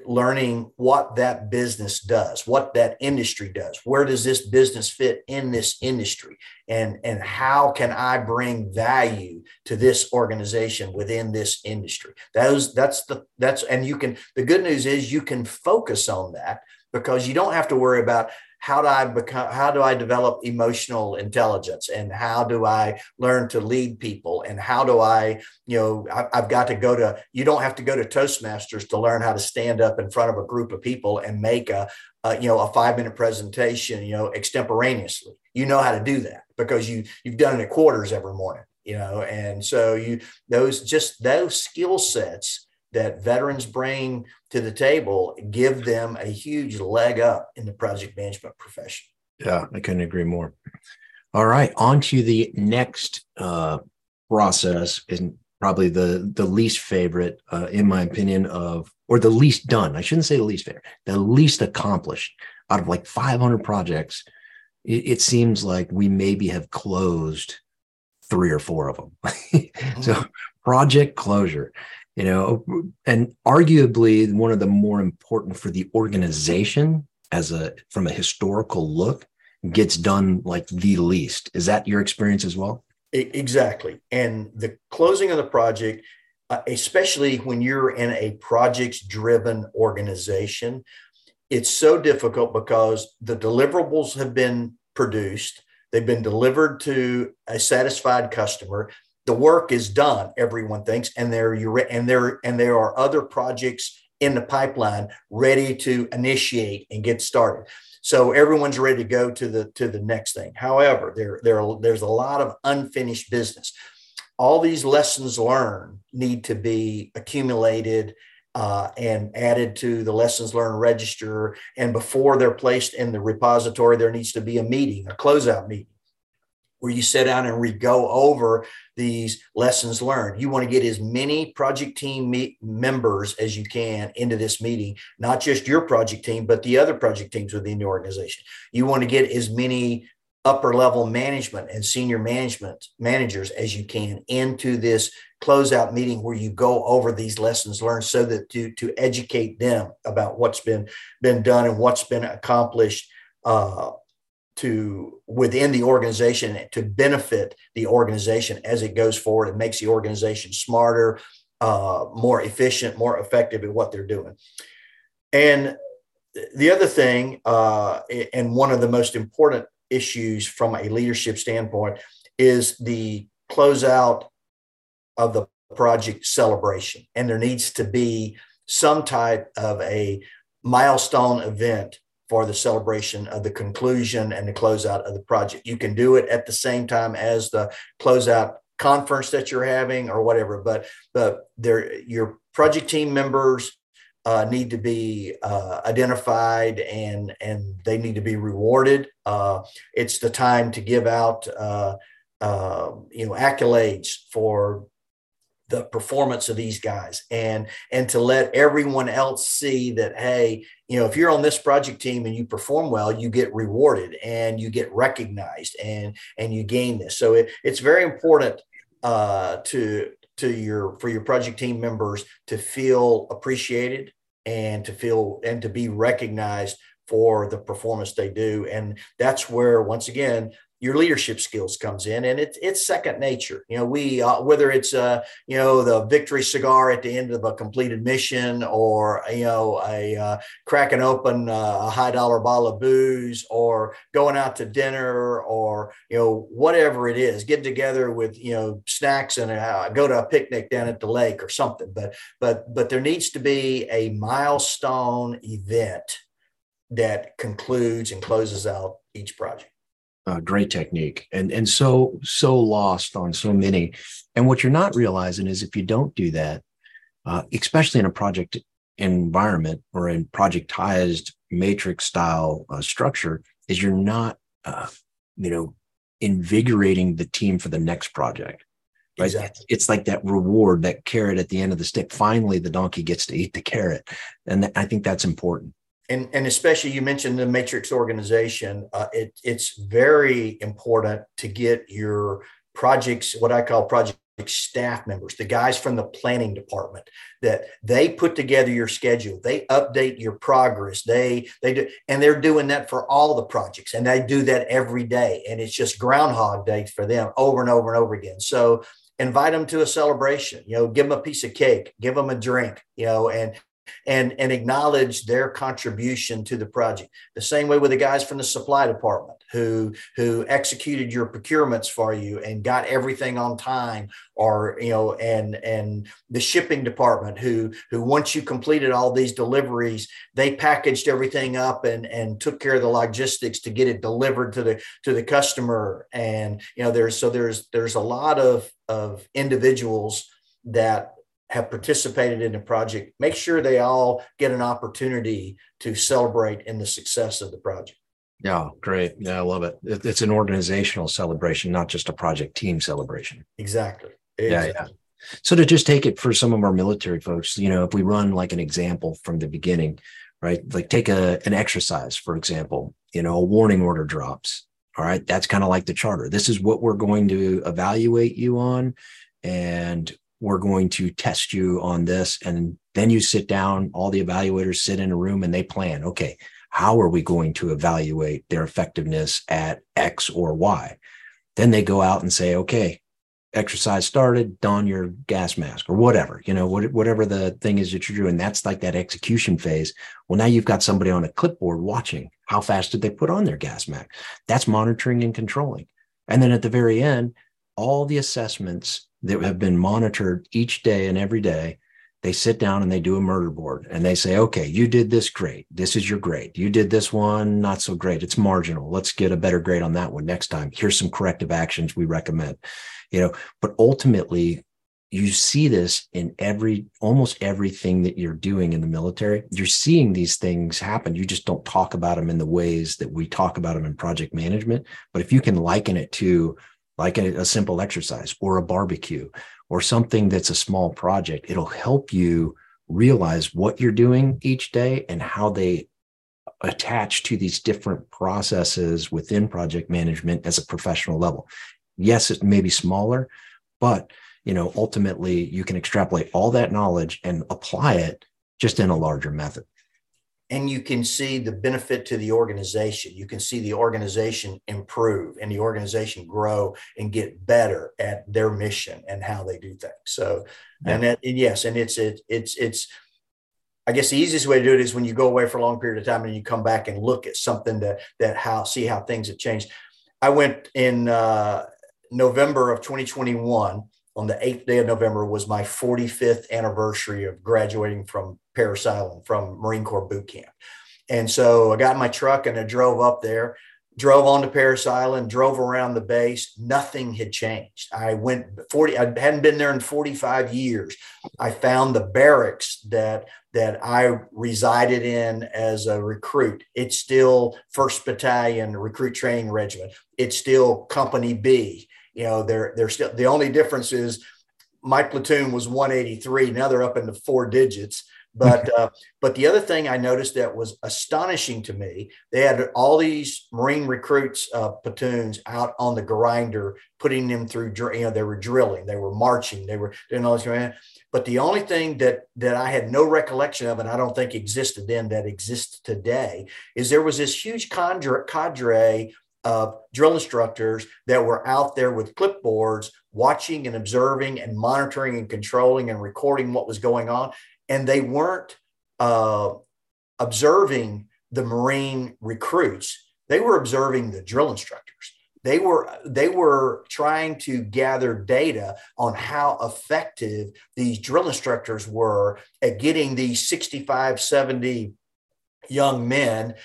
learning what that business does what that industry does. Where does this business fit in this industry? And and how can i bring value to this organization within this industry? Those that's the that's and you can the good news is you can focus on that because you don't have to worry about how do I become, how do I develop emotional intelligence? And how do I learn to lead people? And how do I, you know, I, have got to go to, you don't have to go to Toastmasters to learn how to stand up in front of a group of people and make a, a you know, a five minute presentation, you know, extemporaneously. You know how to do that because you, you've done it at quarters every morning, you know, and so you, those, just those skill sets that veterans bring to the table give them a huge leg up in the project management profession. Yeah, I couldn't agree more. All right, on to the next uh, process, and probably the the least favorite, uh, in my opinion, of or the least done. I shouldn't say the least favorite, the least accomplished out of like 500 projects. It, it seems like we maybe have closed three or four of them. <laughs> so mm-hmm. project closure, you know, and arguably one of the more important for the organization as a from a historical look gets done like the least. Is that your experience as well? Exactly. And the closing of the project, uh, especially when you're in a projects driven organization, it's so difficult because the deliverables have been produced, they've been delivered to a satisfied customer. The work is done, everyone thinks, and there you and there and there are other projects in the pipeline ready to initiate and get started. So everyone's ready to go to the to the next thing. However, there there there's a lot of unfinished business. All these lessons learned need to be accumulated uh, and added to the lessons learned register. And before they're placed in the repository, there needs to be a meeting, a closeout meeting where you sit down and we go over these lessons learned. You want to get as many project team me- members as you can into this meeting, not just your project team, but the other project teams within the organization. You want to get as many upper level management and senior management managers as you can into this closeout meeting where you go over these lessons learned so that to, to educate them about what's been been done and what's been accomplished uh, to within the organization to benefit the organization as it goes forward. It makes the organization smarter, uh, more efficient, more effective at what they're doing. And the other thing, uh, and one of the most important issues from a leadership standpoint, is the closeout of the project celebration. And there needs to be some type of a milestone event for the celebration of the conclusion and the closeout of the project. You can do it at the same time as the closeout conference that you're having or whatever, but but there your project team members uh, need to be uh, identified and and they need to be rewarded. Uh, it's the time to give out uh, uh, you know accolades for the performance of these guys and and to let everyone else see that hey you know if you're on this project team and you perform well you get rewarded and you get recognized and and you gain this. So it, it's very important uh, to to your for your project team members to feel appreciated and to feel and to be recognized for the performance they do. And that's where once again your leadership skills comes in and it's it's second nature. You know we uh, whether it's uh you know the victory cigar at the end of a completed mission or you know a uh, cracking open uh, a high dollar bottle of booze or going out to dinner or you know whatever it is getting together with you know snacks and uh, go to a picnic down at the lake or something. But but but there needs to be a milestone event that concludes and closes out each project uh, great technique and and so so lost on so many. And what you're not realizing is if you don't do that uh, especially in a project environment or in projectized matrix style uh, structure is you're not uh, you know invigorating the team for the next project right? Exactly. it's like that reward that carrot at the end of the stick. Finally the donkey gets to eat the carrot. And i think that's important and, and especially you mentioned the matrix organization uh, it, it's very important to get your projects what i call project staff members the guys from the planning department that they put together your schedule they update your progress they they do and they're doing that for all the projects and they do that every day and it's just groundhog day for them over and over and over again. So invite them to a celebration you know give them a piece of cake give them a drink you know and and and acknowledge their contribution to the project. The same way with the guys from the supply department who who executed your procurements for you and got everything on time or you know and and the shipping department who who once you completed all these deliveries they packaged everything up and and took care of the logistics to get it delivered to the to the customer. And you know there's so there's there's a lot of of individuals that have participated in the project, make sure they all get an opportunity to celebrate in the success of the project. Yeah, great. Yeah, I love it. It's an organizational celebration, not just a project team celebration. Exactly. exactly. Yeah, yeah. So to just take it for some of our military folks, you know, if we run like an example from the beginning, right? Like take a an exercise, for example, you know, a warning order drops. All right. That's kind of like the charter. This is what we're going to evaluate you on. And we're going to test you on this. And then you sit down, all the evaluators sit in a room and they plan, okay, how are we going to evaluate their effectiveness at X or Y? Then they go out and say, okay, exercise started, don your gas mask or whatever, you know, whatever the thing is that you're doing. That's like that execution phase. Well, now you've got somebody on a clipboard watching how fast did they put on their gas mask. That's monitoring and controlling. And then at the very end, all the assessments that have been monitored each day and every day they sit down and they do a murder board and they say okay you did this great. This is your grade. You did this one not so great. It's marginal. Let's get a better grade on that one next time. Here's some corrective actions we recommend. You know but ultimately you see this in every almost everything that you're doing in the military. You're seeing these things happen. You just don't talk about them in the ways that we talk about them in project management. But if you can liken it to like a, a simple exercise or a barbecue or something that's a small project, it'll help you realize what you're doing each day and how they attach to these different processes within project management as a professional level. Yes, it may be smaller, but you know, ultimately you can extrapolate all that knowledge and apply it just in a larger method and you can see the benefit to the organization. You can see the organization improve and the organization grow and get better at their mission and how they do things. So, yeah. and, that, and yes, and it's it, it's it's. I guess the easiest way to do it is when you go away for a long period of time and you come back and look at something that that how see how things have changed. I went in uh, November of 2021 on the eighth day of November was my 45th anniversary of graduating from Parris Island from Marine Corps boot camp. And so I got in my truck and I drove up there, drove on to Parris Island, drove around the base. Nothing had changed. I went 40, I hadn't been there in 45 years. I found the barracks that that I resided in as a recruit. It's still 1st Battalion Recruit Training Regiment. It's still Company B you know, they're they're still the only difference is my platoon was 183. Now they're up into four digits. But uh, but the other thing I noticed that was astonishing to me, they had all these Marine recruits uh, platoons out on the grinder, putting them through. You know, they were drilling, they were marching, they were doing all this. But the only thing that that I had no recollection of, and I don't think existed then, that exists today, is there was this huge cadre, cadre of drill instructors that were out there with clipboards watching and observing and monitoring and controlling and recording what was going on. And they weren't uh, observing the marine recruits. They were observing the drill instructors. They were they were trying to gather data on how effective these drill instructors were at getting these 65 70 young men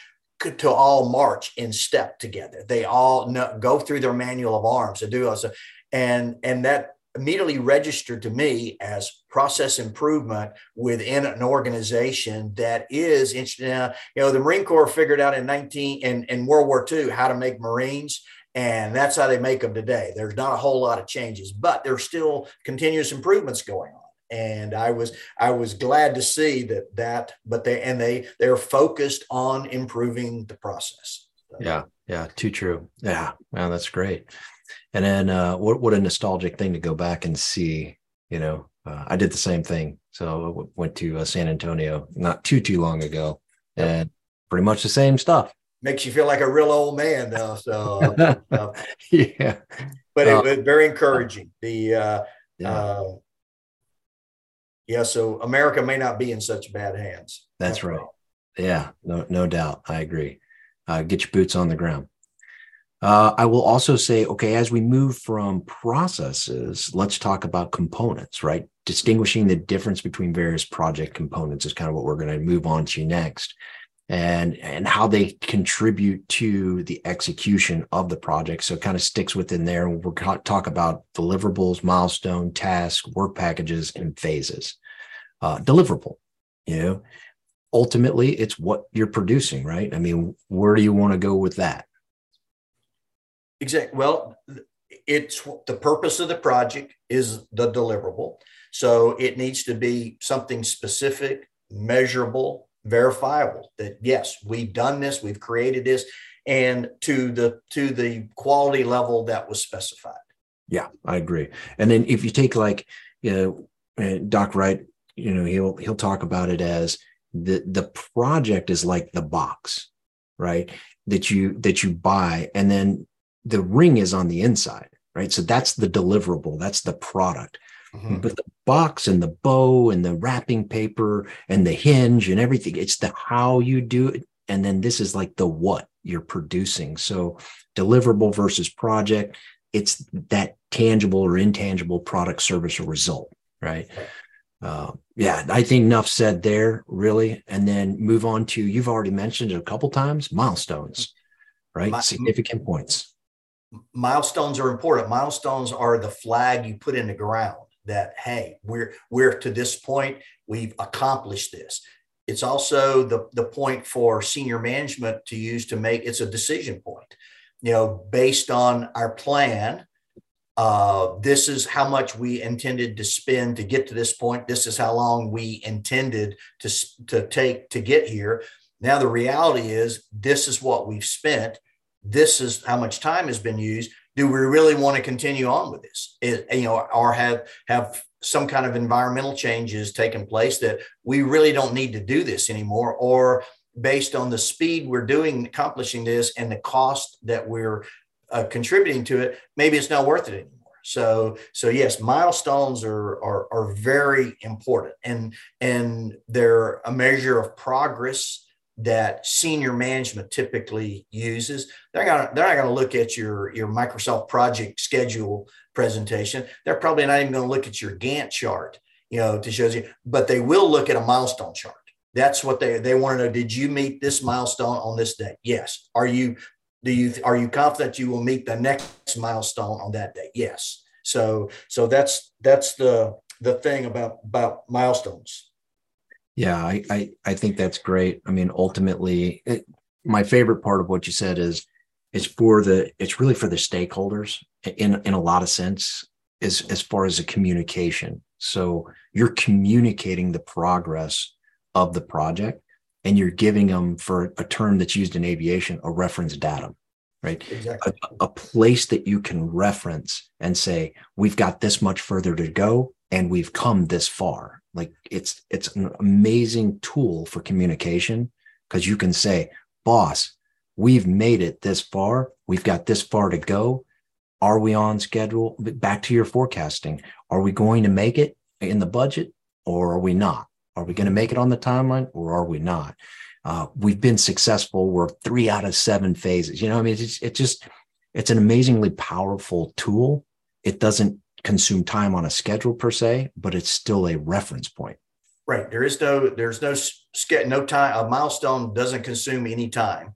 to all march in step together. They all know, go through their manual of arms to do also, and and that immediately registered to me as process improvement within an organization that is interested. Uh, you know, the Marine Corps figured out in 19 in, in World War II how to make Marines. And that's how they make them today. There's not a whole lot of changes, but there's still continuous improvements going on and I was I was glad to see that that but they and they they're focused on improving the process. So. Yeah, yeah, too true. Yeah, man, that's great. And then uh, what what a nostalgic thing to go back and see. You know, uh, I did the same thing. So I went to uh, San Antonio not too too long ago, and pretty much the same stuff. Makes you feel like a real old man, though. So <laughs> uh, yeah, but it uh, was very encouraging. The uh, yeah uh, yeah, so America may not be in such bad hands. That's right. Yeah, no, no doubt. I agree. Uh, get your boots on the ground. Uh, I will also say, okay, as we move from processes, let's talk about components, right? Distinguishing the difference between various project components is kind of what we're going to move on to next. And and how they contribute to the execution of the project. So it kind of sticks within there. We'll talk about deliverables milestone task work packages and phases. Uh, deliverable you know? Ultimately it's what you're producing right? I mean where do you want to go with that? Exactly well it's the purpose of the project is the deliverable. So it needs to be something specific measurable verifiable that yes we've done this we've created this and to the to the quality level that was specified. Yeah i agree. And then if you take like you know doc wright you know he'll he'll talk about it as the the project is like the box right that you that you buy and then the ring is on the inside right? So that's the deliverable that's the product mm-hmm. but the box and the bow and the wrapping paper and the hinge and everything it's the how you do it and then this is like the what you're producing so deliverable versus project it's that tangible or intangible product service or result right uh, yeah, I think enough said there, really. And then move on to you've already mentioned it a couple times milestones, right? My, Significant points. Milestones are important. Milestones are the flag you put in the ground that hey, we're we're to this point, we've accomplished this. It's also the, the point for senior management to use to make it's a decision point. You know, based on our plan, uh, this is how much we intended to spend to get to this point. This is how long we intended to, to take to get here. Now, the reality is, this is what we've spent. This is how much time has been used. Do we really want to continue on with this? You know, or have have some kind of environmental changes taken place that we really don't need to do this anymore, or based on the speed we're doing accomplishing this and the cost that we're uh, contributing to it, maybe it's not worth it anymore. So, so yes, milestones are, are, are very important and, and they're a measure of progress that senior management typically uses. They're gonna they're not gonna look at your your Microsoft project schedule presentation. They're probably not even gonna look at your Gantt chart, you know, to show you, but they will look at a milestone chart. That's what they they want to know. Did you meet this milestone on this day? Yes. Are you do you are you confident you will meet the next milestone on that day yes so so that's that's the the thing about about milestones yeah i i, I think that's great. I mean ultimately it, my favorite part of what you said is it's for the it's really for the stakeholders in in a lot of sense as as far as the communication. So you're communicating the progress of the project and you're giving them for a term that's used in aviation a reference datum right? Exactly. a, a, place that you can reference and say we've got this much further to go and we've come this far like it's it's an amazing tool for communication because you can say boss we've made it this far we've got this far to go are we on schedule back to your forecasting are we going to make it in the budget or are we not are we going to make it on the timeline or are we not? Uh, we've been successful. We're three out of seven phases. You know, I mean, it's it just it's an amazingly powerful tool. It doesn't consume time on a schedule per se, but it's still a reference point. Right. There is no there's no no time. A milestone doesn't consume any time.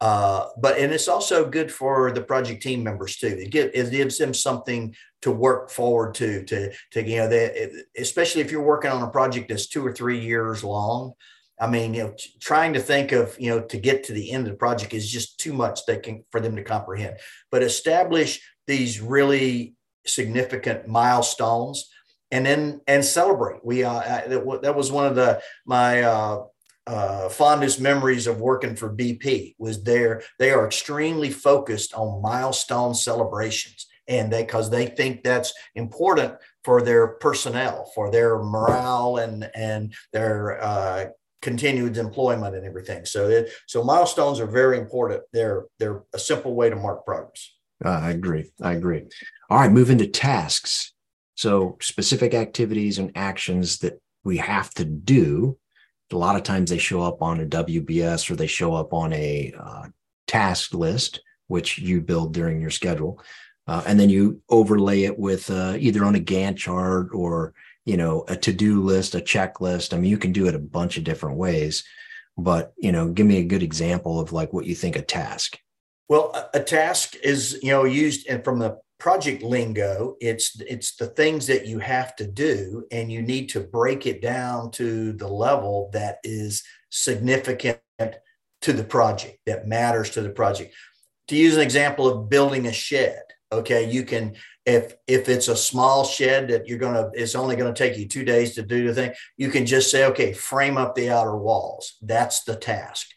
Uh, but and it's also good for the project team members too. It, give, it gives them something to work forward to. To to you know, they, especially if you're working on a project that's two or three years long. I mean, you know, trying to think of you know to get to the end of the project is just too much they can for them to comprehend. But establish these really significant milestones and then and celebrate. We uh, that was one of the my uh, uh, fondest memories of working for BP was there. They are extremely focused on milestone celebrations, and they because they think that's important for their personnel, for their morale, and and their uh, continued employment and everything. So it, so milestones are very important. They're they're a simple way to mark progress. Uh, I agree. I agree. All right, move into tasks. So specific activities and actions that we have to do a lot of times they show up on a WBS or they show up on a uh, task list, which you build during your schedule. Uh, and then you overlay it with uh, either on a Gantt chart or you know a to-do list, a checklist. I mean, you can do it a bunch of different ways. but you know, give me a good example of like what you think a task. Well, a, task is you know used and from the project lingo it's it's the things that you have to do and you need to break it down to the level that is significant to the project that matters to the project. To use an example of building a shed okay you can if if it's a small shed that you're to it's only to take you two days to do the thing you can just say okay frame up the outer walls. That's the task.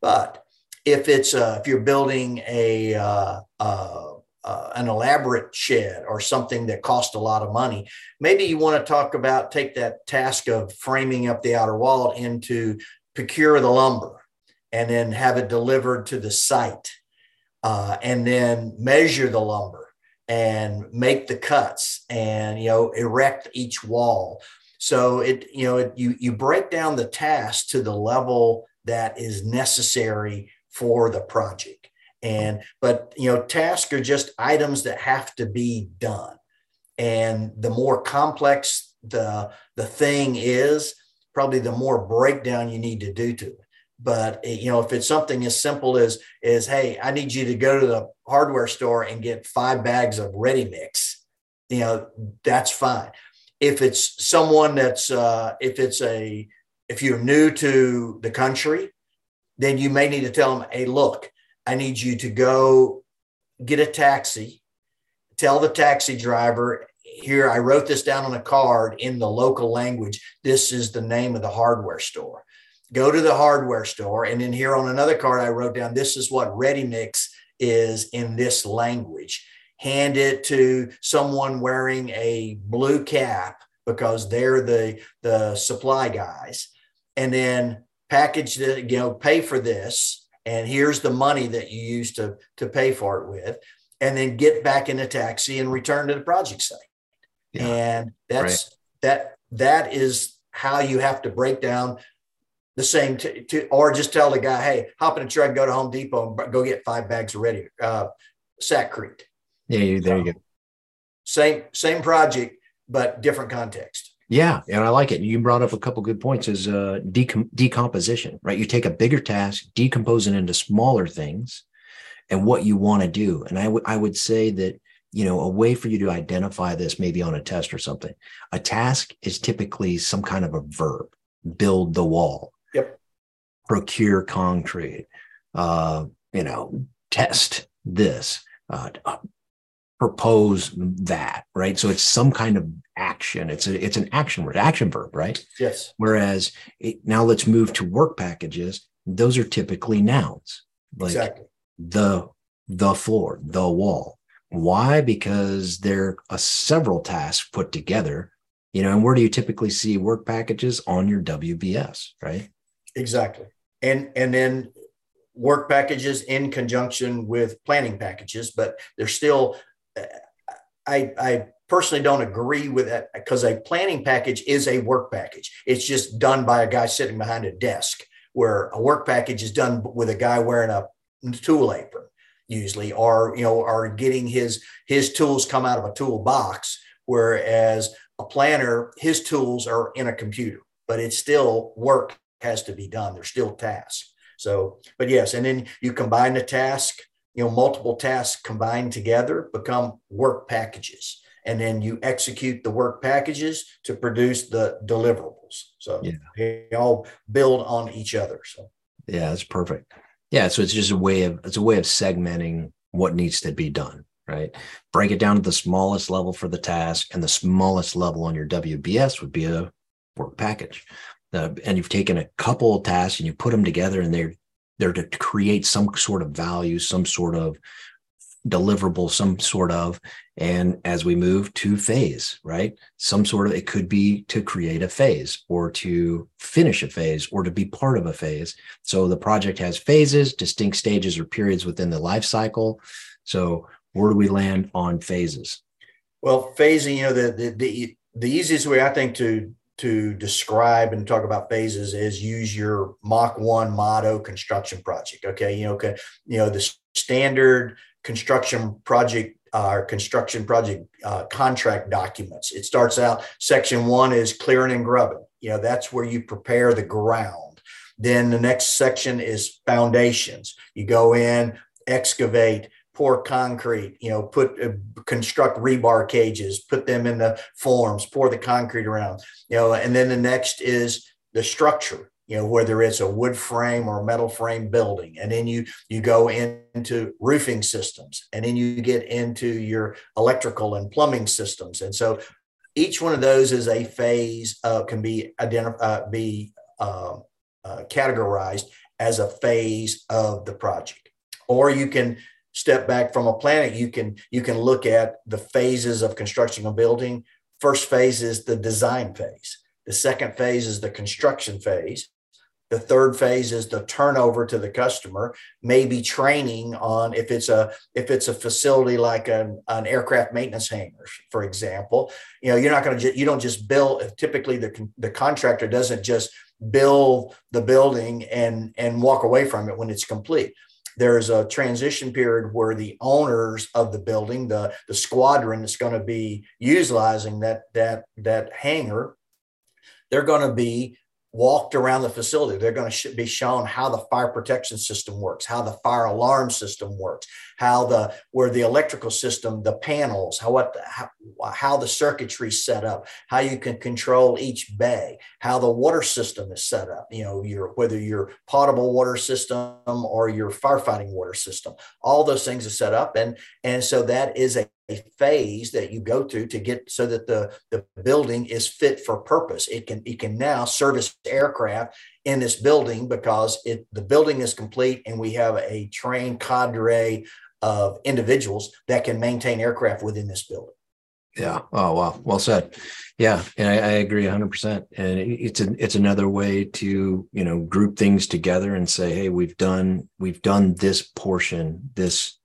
But if it's uh, if you're building a uh, uh, uh, an elaborate shed or something that costs a lot of money maybe you want to talk about take that task of framing up the outer wall into procure the lumber and then have it delivered to the site uh, and then measure the lumber and make the cuts and you know erect each wall. So it you know it, you you break down the task to the level that is necessary for the project. And but you know tasks are just items that have to be done. And the more complex the the thing is probably the more breakdown you need to do to it. But eh, you know if it's something as simple as is hey i need you to go to the hardware store and get five bags of ready mix you know that's fine. If it's someone that's uh, if it's a if you're new to the country then you may need to tell them hey look i need you to go get a taxi tell the taxi driver here i wrote this down on a card in the local language this is the name of the hardware store go to the hardware store. And then here on another card, I wrote down this is what ready mix is in this language. Hand it to someone wearing a blue cap because they're the, the supply guys. And then package the, you know, pay for this. And here's the money that you use to, to pay for it with. And then get back in a taxi and return to the project site. Yeah, and that's right. that that is how you have to break down the same to, to, or just tell the guy, hey, hop in a truck, go to Home Depot and go get five bags of ready uh, Sakrete. Yeah, you, there you go. Same same project, but different context. Yeah, and I like it. You brought up a couple good points as uh, decom- decomposition, right? You take a bigger task, decompose it into smaller things, and what you want to do. And I would I would say that you know a way for you to identify this, maybe on a test or something. A task is typically some kind of a verb. Build the wall, yep, procure concrete, uh, you know, test this, uh, propose that, right? So it's some kind of action. It's a, it's an action word, action verb, right? Yes. Whereas it, now let's move to work packages. Those are typically nouns, like exactly. the the floor, the wall. Why? Because they're a several tasks put together. You know, and where do you typically see work packages on your WBS, right? Exactly. And and then work packages in conjunction with planning packages, but they're still I I personally don't agree with that because a planning package is a work package. It's just done by a guy sitting behind a desk, where a work package is done with a guy wearing a tool apron, usually, or you know, or getting his his tools come out of a toolbox. Whereas a planner, his tools are in a computer, but it's still work has to be done. There's still tasks. So, but yes, and then you combine the task, you know, multiple tasks combined together become work packages. And then you execute the work packages to produce the deliverables. So yeah. they all build on each other. So yeah, that's perfect. Yeah. So it's just a way of it's a way of segmenting what needs to be done right? Break it down to the smallest level for the task, and the smallest level on your WBS would be a work package uh, and you've taken a couple of tasks and you put them together and they're they're to create some sort of value some sort of deliverable some sort of and as we move to phase right? Some sort of it could be to create a phase or to finish a phase or to be part of a phase. So the project has phases distinct stages or periods within the life cycle. So where do we land on phases? Well phasing you know the the, the, the easiest way i think to to describe and talk about phases is use your Mach 1 motto construction project. Okay. You know, okay, you know, the standard construction project uh, construction project uh, contract documents. It starts out section one is clearing and grubbing. You know, that's where you prepare the ground. Then the next section is foundations. You go in, excavate, pour concrete, you know, put uh, construct rebar cages, put them in the forms, pour the concrete around, you know, and then the next is the structure you know whether it's a wood frame or metal frame building and then you you go into roofing systems and then you get into your electrical and plumbing systems and so each one of those is a phase uh, can be identified uh, be uh, uh, categorized as a phase of the project. Or you can step back from a planet you can you can look at the phases of construction of building first phase is the design phase the second phase is the construction phase the third phase is the turnover to the customer, maybe training on if it's a if it's a facility like an, an aircraft maintenance hangar, for example. You know, you're not going to you don't just build. Typically, the the contractor doesn't just build the building and and walk away from it when it's complete there's a transition period where the owners of the building the the squadron that's going to be utilizing that that that hangar they're going to be walked around the facility. They're going to be shown how the fire protection system works, how the fire alarm system works, how the where the electrical system, the panels, how what how, how the circuitry set up, how you can control each bay, how the water system is set up. You know, your whether your potable water system or your firefighting water system, all those things are set up, and and so that is a phase that you go through to get so that the, the building is fit for purpose. It can it can now service aircraft in this building because it the building is complete and we have a trained cadre of individuals that can maintain aircraft within this building. Yeah. Oh wow. Well said. Yeah, and I, I agree 100. percent And it's a, it's another way to you know group things together and say, hey, we've done we've done this portion, this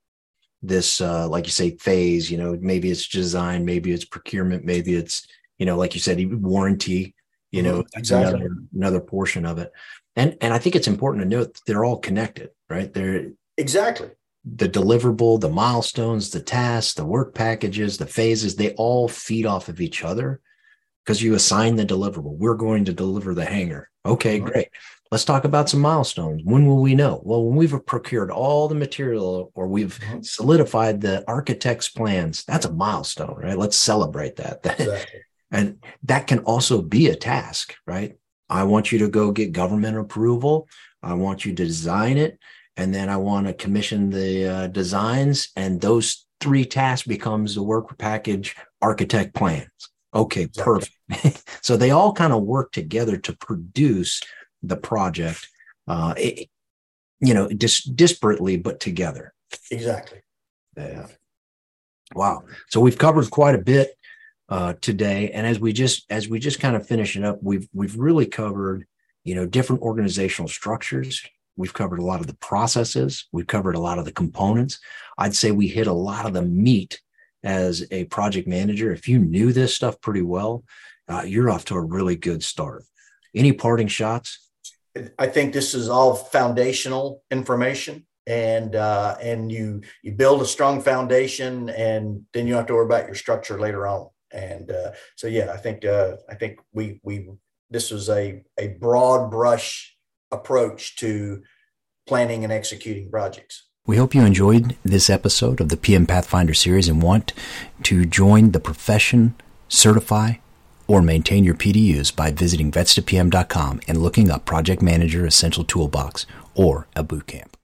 this uh, like you say phase you know maybe it's design maybe it's procurement maybe it's you know like you said warranty you know mm-hmm. exactly. another another portion of it and and i think it's important to note they're all connected right they're exactly the deliverable the milestones the tasks the work packages the phases they all feed off of each other because you assign the deliverable we're going to deliver the hangar okay great Let's talk about some milestones. When will we know? Well, when we've procured all the material or we've mm-hmm. solidified the architect's plans, that's a milestone, right? Let's celebrate that. <laughs> Exactly. and that can also be a task, right? I want you to go get government approval. I want you to design it. And then I want to commission the uh, designs. And those three tasks becomes the work package architect plans. Okay, exactly. perfect. <laughs> so they all kind of work together to produce the project, uh, it, you know, dis- disparately but together. Exactly. Yeah. Wow. So we've covered quite a bit uh, today, and as we just as we just kind of finish it up, we've we've really covered you know different organizational structures. We've covered a lot of the processes. We've covered a lot of the components. I'd say we hit a lot of the meat as a project manager. If you knew this stuff pretty well, uh, you're off to a really good start. Any parting shots? I think this is all foundational information, and uh, and you you build a strong foundation, and then you have to worry about your structure later on. And uh, so, yeah, I think uh, I think we we this was a a broad brush approach to planning and executing projects. We hope you enjoyed this episode of the PM Pathfinder series and want to join the profession, certify, or maintain your PDUs by visiting vets2pm.com and looking up Project Manager Essential Toolbox or a bootcamp.